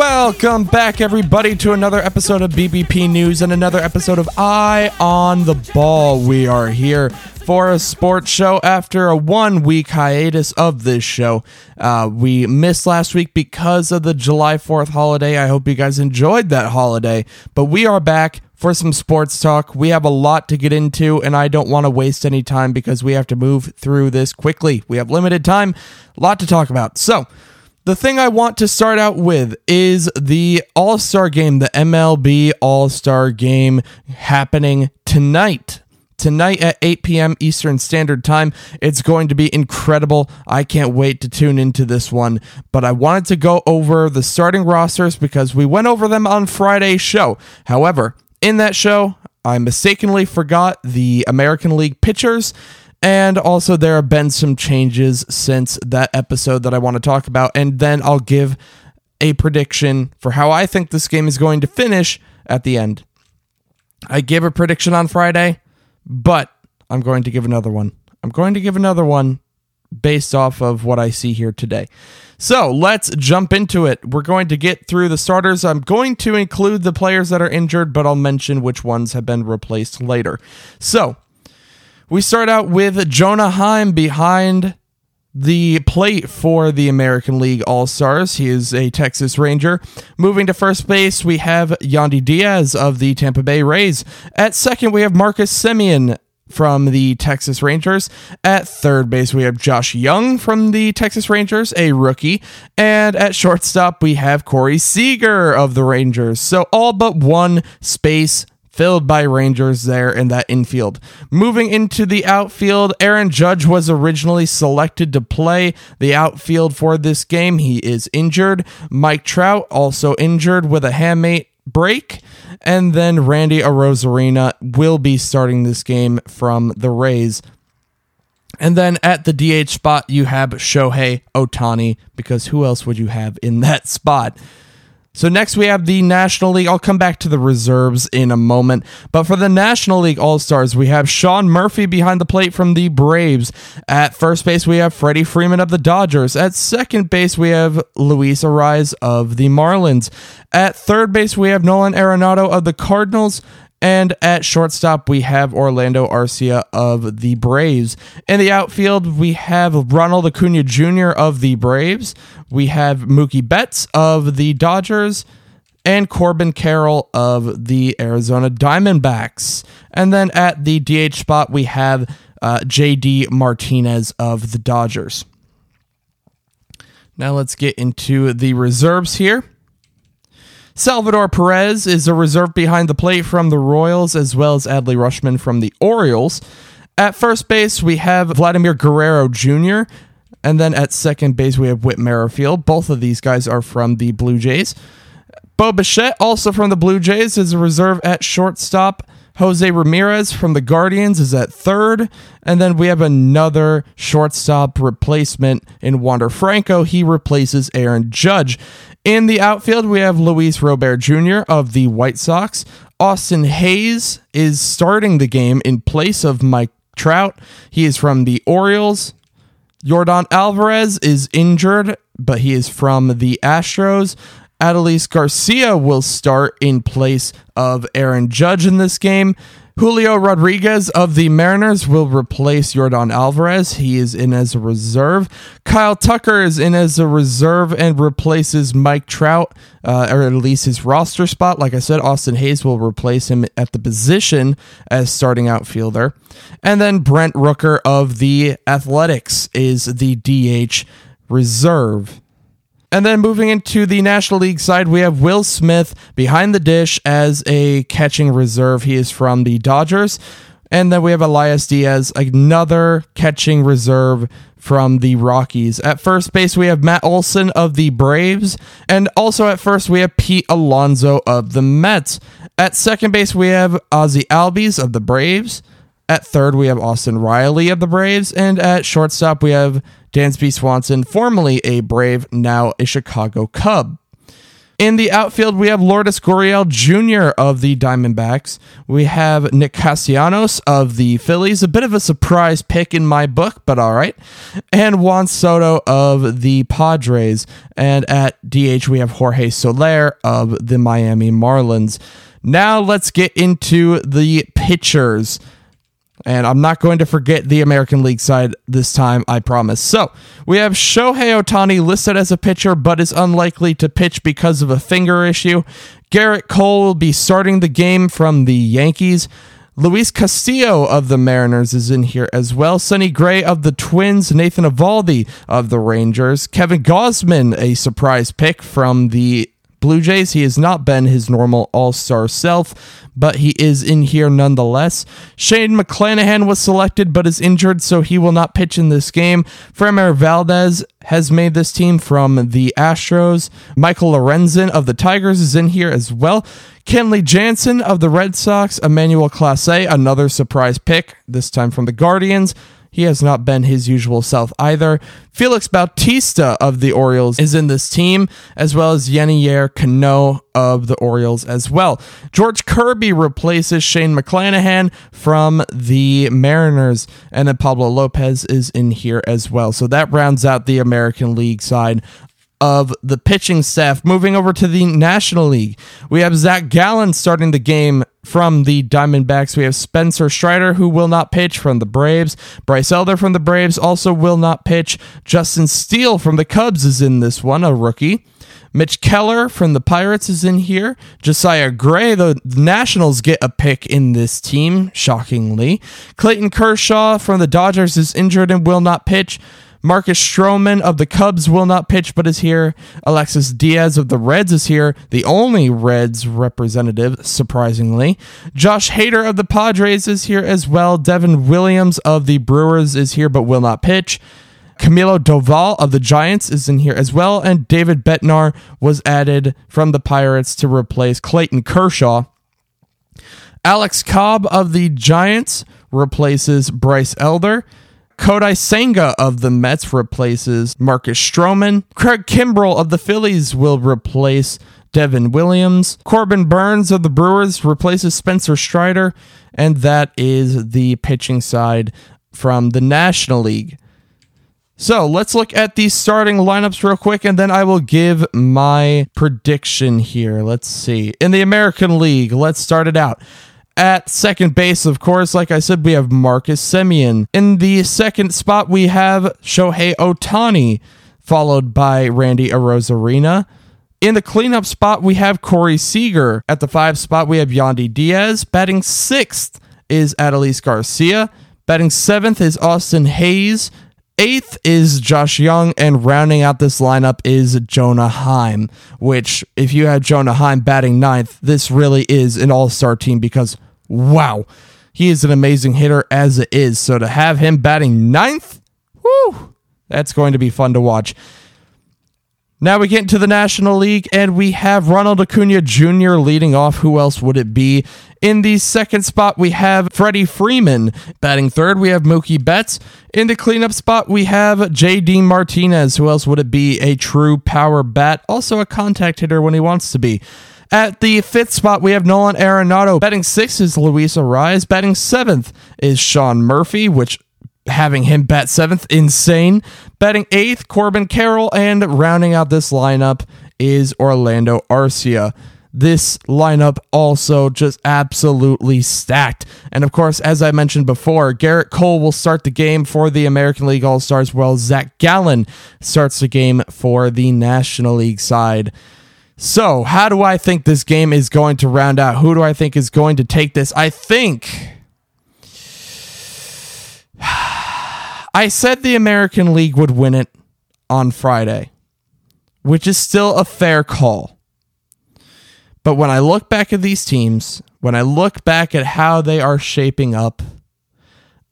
Welcome back, everybody, to another episode of BBP News and another episode of Eye on the Ball. We are here for a sports show after a one week hiatus of this show. Uh, we missed last week because of the July 4th holiday. I hope you guys enjoyed that holiday, but we are back for some sports talk. We have a lot to get into, and I don't want to waste any time because we have to move through this quickly. We have limited time, a lot to talk about. So, the thing I want to start out with is the All Star game, the MLB All Star game happening tonight. Tonight at 8 p.m. Eastern Standard Time. It's going to be incredible. I can't wait to tune into this one. But I wanted to go over the starting rosters because we went over them on Friday's show. However, in that show, I mistakenly forgot the American League pitchers. And also, there have been some changes since that episode that I want to talk about. And then I'll give a prediction for how I think this game is going to finish at the end. I gave a prediction on Friday, but I'm going to give another one. I'm going to give another one based off of what I see here today. So let's jump into it. We're going to get through the starters. I'm going to include the players that are injured, but I'll mention which ones have been replaced later. So we start out with Jonah Heim behind the plate for the American League All Stars. He is a Texas Ranger. Moving to first base, we have Yandy Diaz of the Tampa Bay Rays. At second, we have Marcus Semien from the Texas Rangers. At third base, we have Josh Jung from the Texas Rangers, a rookie. And at shortstop, we have Corey Seager of the Rangers. So all but one space filled by Rangers there in that infield. Moving into the outfield, Aaron Judge was originally selected to play the outfield for this game. He is injured. Mike Trout also injured with a hamate break. And then Randy Arozarena will be starting this game from the Rays. And then at the DH spot, you have Shohei Ohtani, because who else would you have in that spot? So next we have the National League. I'll come back to the reserves in a moment. But for the National League All Stars, we have Sean Murphy behind the plate from the Braves. At first base, we have Freddie Freeman of the Dodgers. At second base, we have Luis Arraez of the Marlins. At third base, we have Nolan Arenado of the Cardinals. And at shortstop, we have Orlando Arcia of the Braves. In the outfield, we have Ronald Acuna Jr. of the Braves. We have Mookie Betts of the Dodgers. And Corbin Carroll of the Arizona Diamondbacks. And then at the DH spot, we have uh, JD Martinez of the Dodgers. Now let's get into the reserves here. Salvador Perez is a reserve behind the plate from the Royals, as well as Adley Rutschman from the Orioles. At first base, we have Vladimir Guerrero Jr., and then at second base, we have Whit Merrifield. Both of these guys are from the Blue Jays. Bo Bichette, also from the Blue Jays, is a reserve at shortstop. Jose Ramirez from the Guardians is at third. And then we have another shortstop replacement in Wander Franco. He replaces Aaron Judge. In the outfield, we have Luis Robert Jr. of the White Sox. Austin Hays is starting the game in place of Mike Trout. He is from the Orioles. Yordan Alvarez is injured, but he is from the Astros. Adolis Garcia will start in place of Aaron Judge in this game. Julio Rodriguez of the Mariners will replace Yordan Alvarez. He is in as a reserve. Kyle Tucker is in as a reserve and replaces Mike Trout, uh, or at least his roster spot. Like I said, Austin Hays will replace him at the position as starting outfielder. And then Brent Rooker of the Athletics is the DH reserve. And then moving into the National League side, we have Will Smith behind the dish as a catching reserve. He is from the Dodgers. And then we have Elias Diaz, another catching reserve from the Rockies. At first base, we have Matt Olson of the Braves. And also at first, we have Pete Alonso of the Mets. At second base, we have Ozzy Albies of the Braves. At third, we have Austin Riley of the Braves. And at shortstop, we have Dansby Swanson, formerly a Brave, now a Chicago Cub. In the outfield, we have Lourdes Gurriel Jr. of the Diamondbacks. We have Nick Castellanos of the Phillies, a bit of a surprise pick in my book, but all right. And Juan Soto of the Padres. And at DH, we have Jorge Soler of the Miami Marlins. Now let's get into the pitchers. And I'm not going to forget the American League side this time, I promise. So, we have Shohei Ohtani listed as a pitcher, but is unlikely to pitch because of a finger issue. Gerrit Cole will be starting the game from the Yankees. Luis Castillo of the Mariners is in here as well. Sonny Gray of the Twins. Nathan Eovaldi of the Rangers. Kevin Gausman, a surprise pick from the Blue Jays. He has not been his normal all star self, but he is in here nonetheless. Shane McClanahan was selected but is injured, so he will not pitch in this game. Framber Valdez has made this team from the Astros. Michael Lorenzen of the Tigers is in here as well. Kenley Jansen of the Red Sox. Emmanuel Clase, another surprise pick, this time from the Guardians. He has not been his usual self either. Felix Bautista of the Orioles is in this team, as well as Yennier Cano of the Orioles as well. George Kirby replaces Shane McClanahan from the Mariners, and then Pablo Lopez is in here as well. So that rounds out the American League side of the pitching staff. Moving over to the National League, we have Zach Gallen starting the game from the Diamondbacks. We have Spencer Strider, who will not pitch from the Braves. Bryce Elder from the Braves also will not pitch. Justin Steele from the Cubs is in this one, a rookie. Mitch Keller from the Pirates is in here. Josiah Gray, the Nationals get a pick in this team, shockingly. Clayton Kershaw from the Dodgers is injured and will not pitch. Marcus Stroman of the Cubs will not pitch but is here. Alexis Diaz of the Reds is here, the only Reds representative, surprisingly. Josh Hader of the Padres is here as well. Devin Williams of the Brewers is here but will not pitch. Camilo Doval of the Giants is in here as well, and David Bednar was added from the Pirates to replace Clayton Kershaw. Alex Cobb of the Giants replaces Bryce Elder. Kodai Senga of the Mets replaces Marcus Stroman. Craig Kimbrel of the Phillies will replace Devin Williams. Corbin Burnes of the Brewers replaces Spencer Strider. And that is the pitching side from the National League. So let's look at the starting lineups real quick, and then I will give my prediction here. Let's see. In the American League, let's start it out. At second base, of course, like I said, we have Marcus Semien. In the second spot, we have Shohei Ohtani, followed by Randy Arozarena. In the cleanup spot, we have Corey Seager. At the five spot, we have Yandy Diaz. Batting sixth is Adolis Garcia. Batting seventh is Austin Hays. Eighth is Josh Jung, and rounding out this lineup is Jonah Heim. Which, if you had Jonah Heim batting ninth, this really is an all star team because, wow, he is an amazing hitter as it is. So to have him batting ninth, whoo, that's going to be fun to watch. Now we get into the National League, and we have Ronald Acuna Jr. leading off. Who else would it be? In the second spot, we have Freddie Freeman. Batting third, we have Mookie Betts. In the cleanup spot, we have JD Martinez. Who else would it be? A true power bat, also a contact hitter when he wants to be. At the fifth spot, we have Nolan Arenado. Batting sixth is Luis Arraez. Batting seventh is Sean Murphy, which having him bat seventh, insane. Batting eighth, Corbin Carroll, and rounding out this lineup is Orlando Arcia. This lineup also just absolutely stacked. And of course, as I mentioned before, Gerrit Cole will start the game for the American League All Stars, while Zach Gallen starts the game for the National League side. So, how do I think this game is going to round out? Who do I think is going to take this? I think I said the American League would win it on Friday, which is still a fair call. But when I look back at these teams, when I look back at how they are shaping up,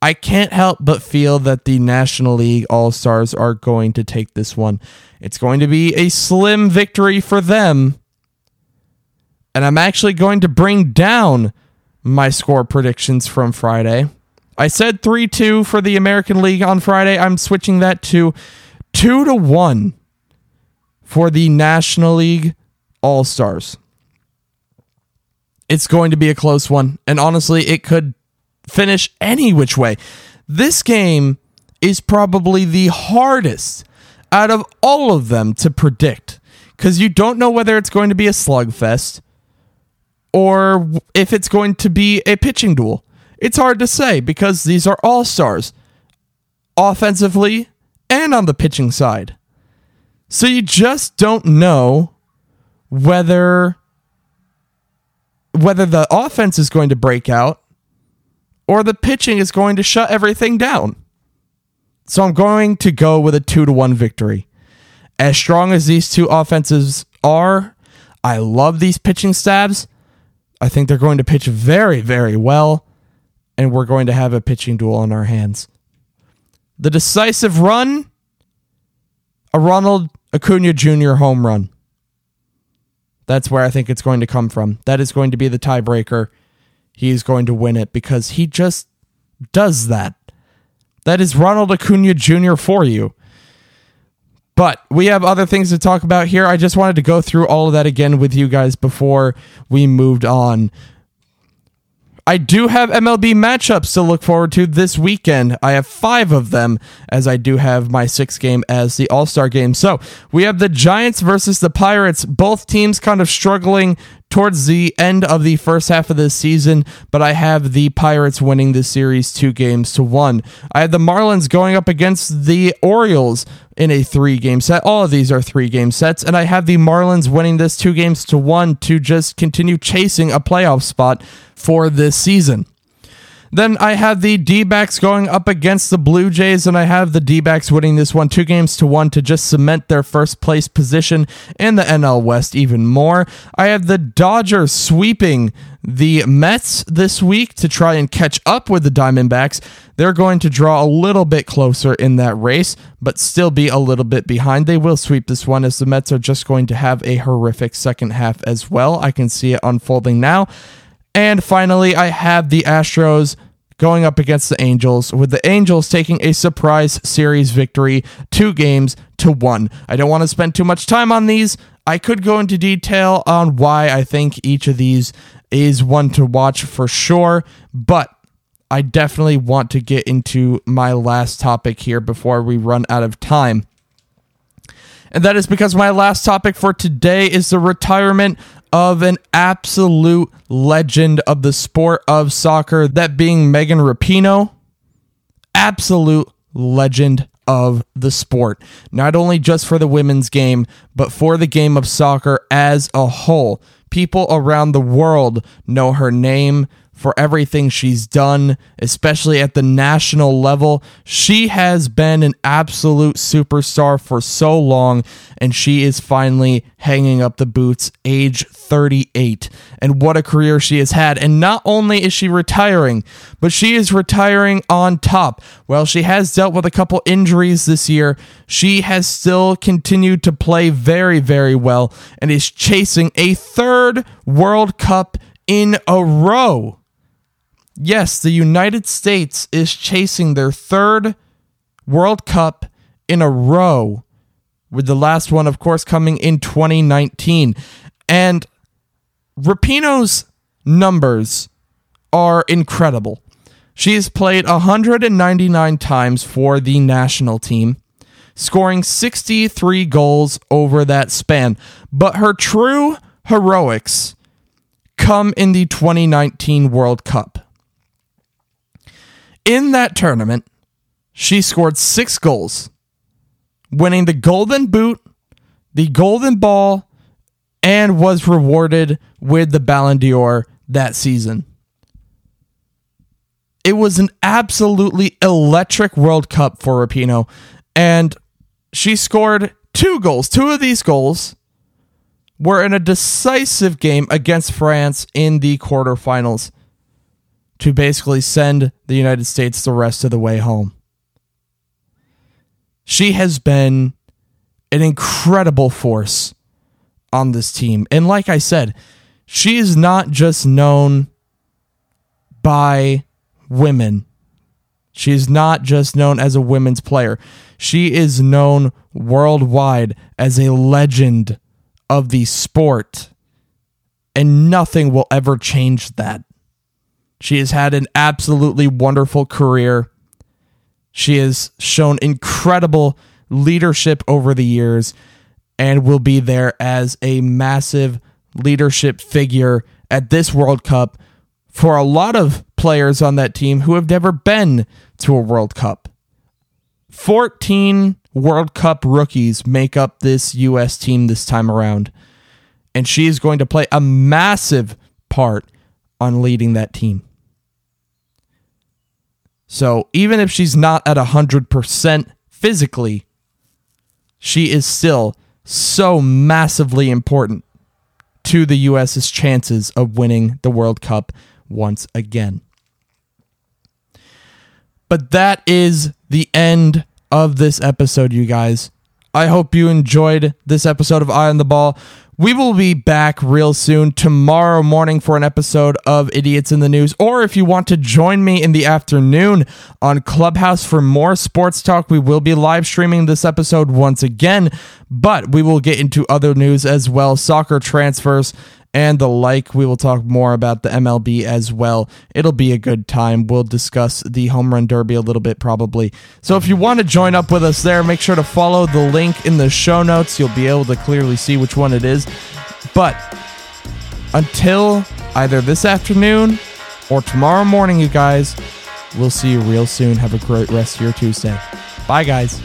I can't help but feel that the National League All Stars are going to take this one. It's going to be a slim victory for them. And I'm actually going to bring down my score predictions from Friday. I said 3 2 for the American League on Friday. I'm switching that to 2 to 1 for the National League All Stars. It's going to be a close one, and honestly, it could finish any which way. This game is probably the hardest out of all of them to predict because you don't know whether it's going to be a slugfest or if it's going to be a pitching duel. It's hard to say because these are all stars offensively and on the pitching side. So you just don't know whether whether the offense is going to break out or the pitching is going to shut everything down. So I'm going to go with a 2 to 1 victory. As strong as these two offenses are, I love these pitching stabs. I think they're going to pitch very, very well, and we're going to have a pitching duel on our hands. The decisive run, a Ronald Acuna Jr. home run. That's where I think it's going to come from. That is going to be the tiebreaker. He's going to win it because he just does that. That is Ronald Acuna Jr. for you. But we have other things to talk about here. I just wanted to go through all of that again with you guys before we moved on. I do have MLB matchups to look forward to this weekend. I have five of them, as I do have my sixth game as the All Star game. So we have the Giants versus the Pirates. Both teams kind of struggling towards the end of the first half of this season, but I have the Pirates winning this series two games to one. I have the Marlins going up against the Orioles in a three game set. All of these are three game sets, and I have the Marlins winning this two games to one to just continue chasing a playoff spot for this season. Then I have the D backs going up against the Blue Jays, and I have the D backs winning this one two games to one to just cement their first place position in the NL West even more. I have the Dodgers sweeping the Mets this week to try and catch up with the Diamondbacks. They're going to draw a little bit closer in that race, but still be a little bit behind. They will sweep this one as the Mets are just going to have a horrific second half as well. I can see it unfolding now. And finally, I have the Astros going up against the Angels, with the Angels taking a surprise series victory, two games to one. I don't want to spend too much time on these. I could go into detail on why I think each of these is one to watch for sure, but I definitely want to get into my last topic here before we run out of time. And that is because my last topic for today is the retirement of an absolute legend of the sport of soccer, that being Megan Rapinoe. Absolute legend of the sport, not only just for the women's game, but for the game of soccer as a whole. People around the world know her name, for everything she's done, especially at the national level. She has been an absolute superstar for so long, and she is finally hanging up the boots, age 38. And what a career she has had. And not only is she retiring, but she is retiring on top. While she has dealt with a couple injuries this year, she has still continued to play very, very well and is chasing a third World Cup in a row. Yes, the United States is chasing their third World Cup in a row, with the last one, of course, coming in 2019. And Rapinoe's numbers are incredible. She has played 199 times for the national team, scoring 63 goals over that span. But her true heroics come in the 2019 World Cup in that tournament, she scored six goals, winning the Golden Boot, the Golden Ball, and was rewarded with the Ballon d'Or that season. It was an absolutely electric World Cup for Rapinoe, and she scored two goals. Two of these goals were in a decisive game against France in the quarterfinals to basically send the United States the rest of the way home. She has been an incredible force on this team. And like I said, she is not just known by women. She is not just known as a women's player. She is known worldwide as a legend of the sport, and nothing will ever change that. She has had an absolutely wonderful career. She has shown incredible leadership over the years and will be there as a massive leadership figure at this World Cup for a lot of players on that team who have never been to a World Cup. 14 World Cup rookies make up this U.S. team this time around. And she is going to play a massive part on leading that team. So even if she's not at 100% physically, she is still so massively important to the U.S.'s chances of winning the World Cup once again. But that is the end of this episode, you guys. I hope you enjoyed this episode of Eye on the Ball. We will be back real soon tomorrow morning for an episode of Idiots in the News. Or if you want to join me in the afternoon on Clubhouse for more sports talk, we will be live streaming this episode once again, but we will get into other news as well soccer transfers and the like. We will talk more about the MLB as well. It'll be a good time. We'll discuss the home run derby a little bit probably. So if you want to join up with us there, make sure to follow the link in the show notes. You'll be able to clearly see which one it is. But until either this afternoon or tomorrow morning, you guys, we'll see you real soon. Have a great rest of your Tuesday. Bye, guys.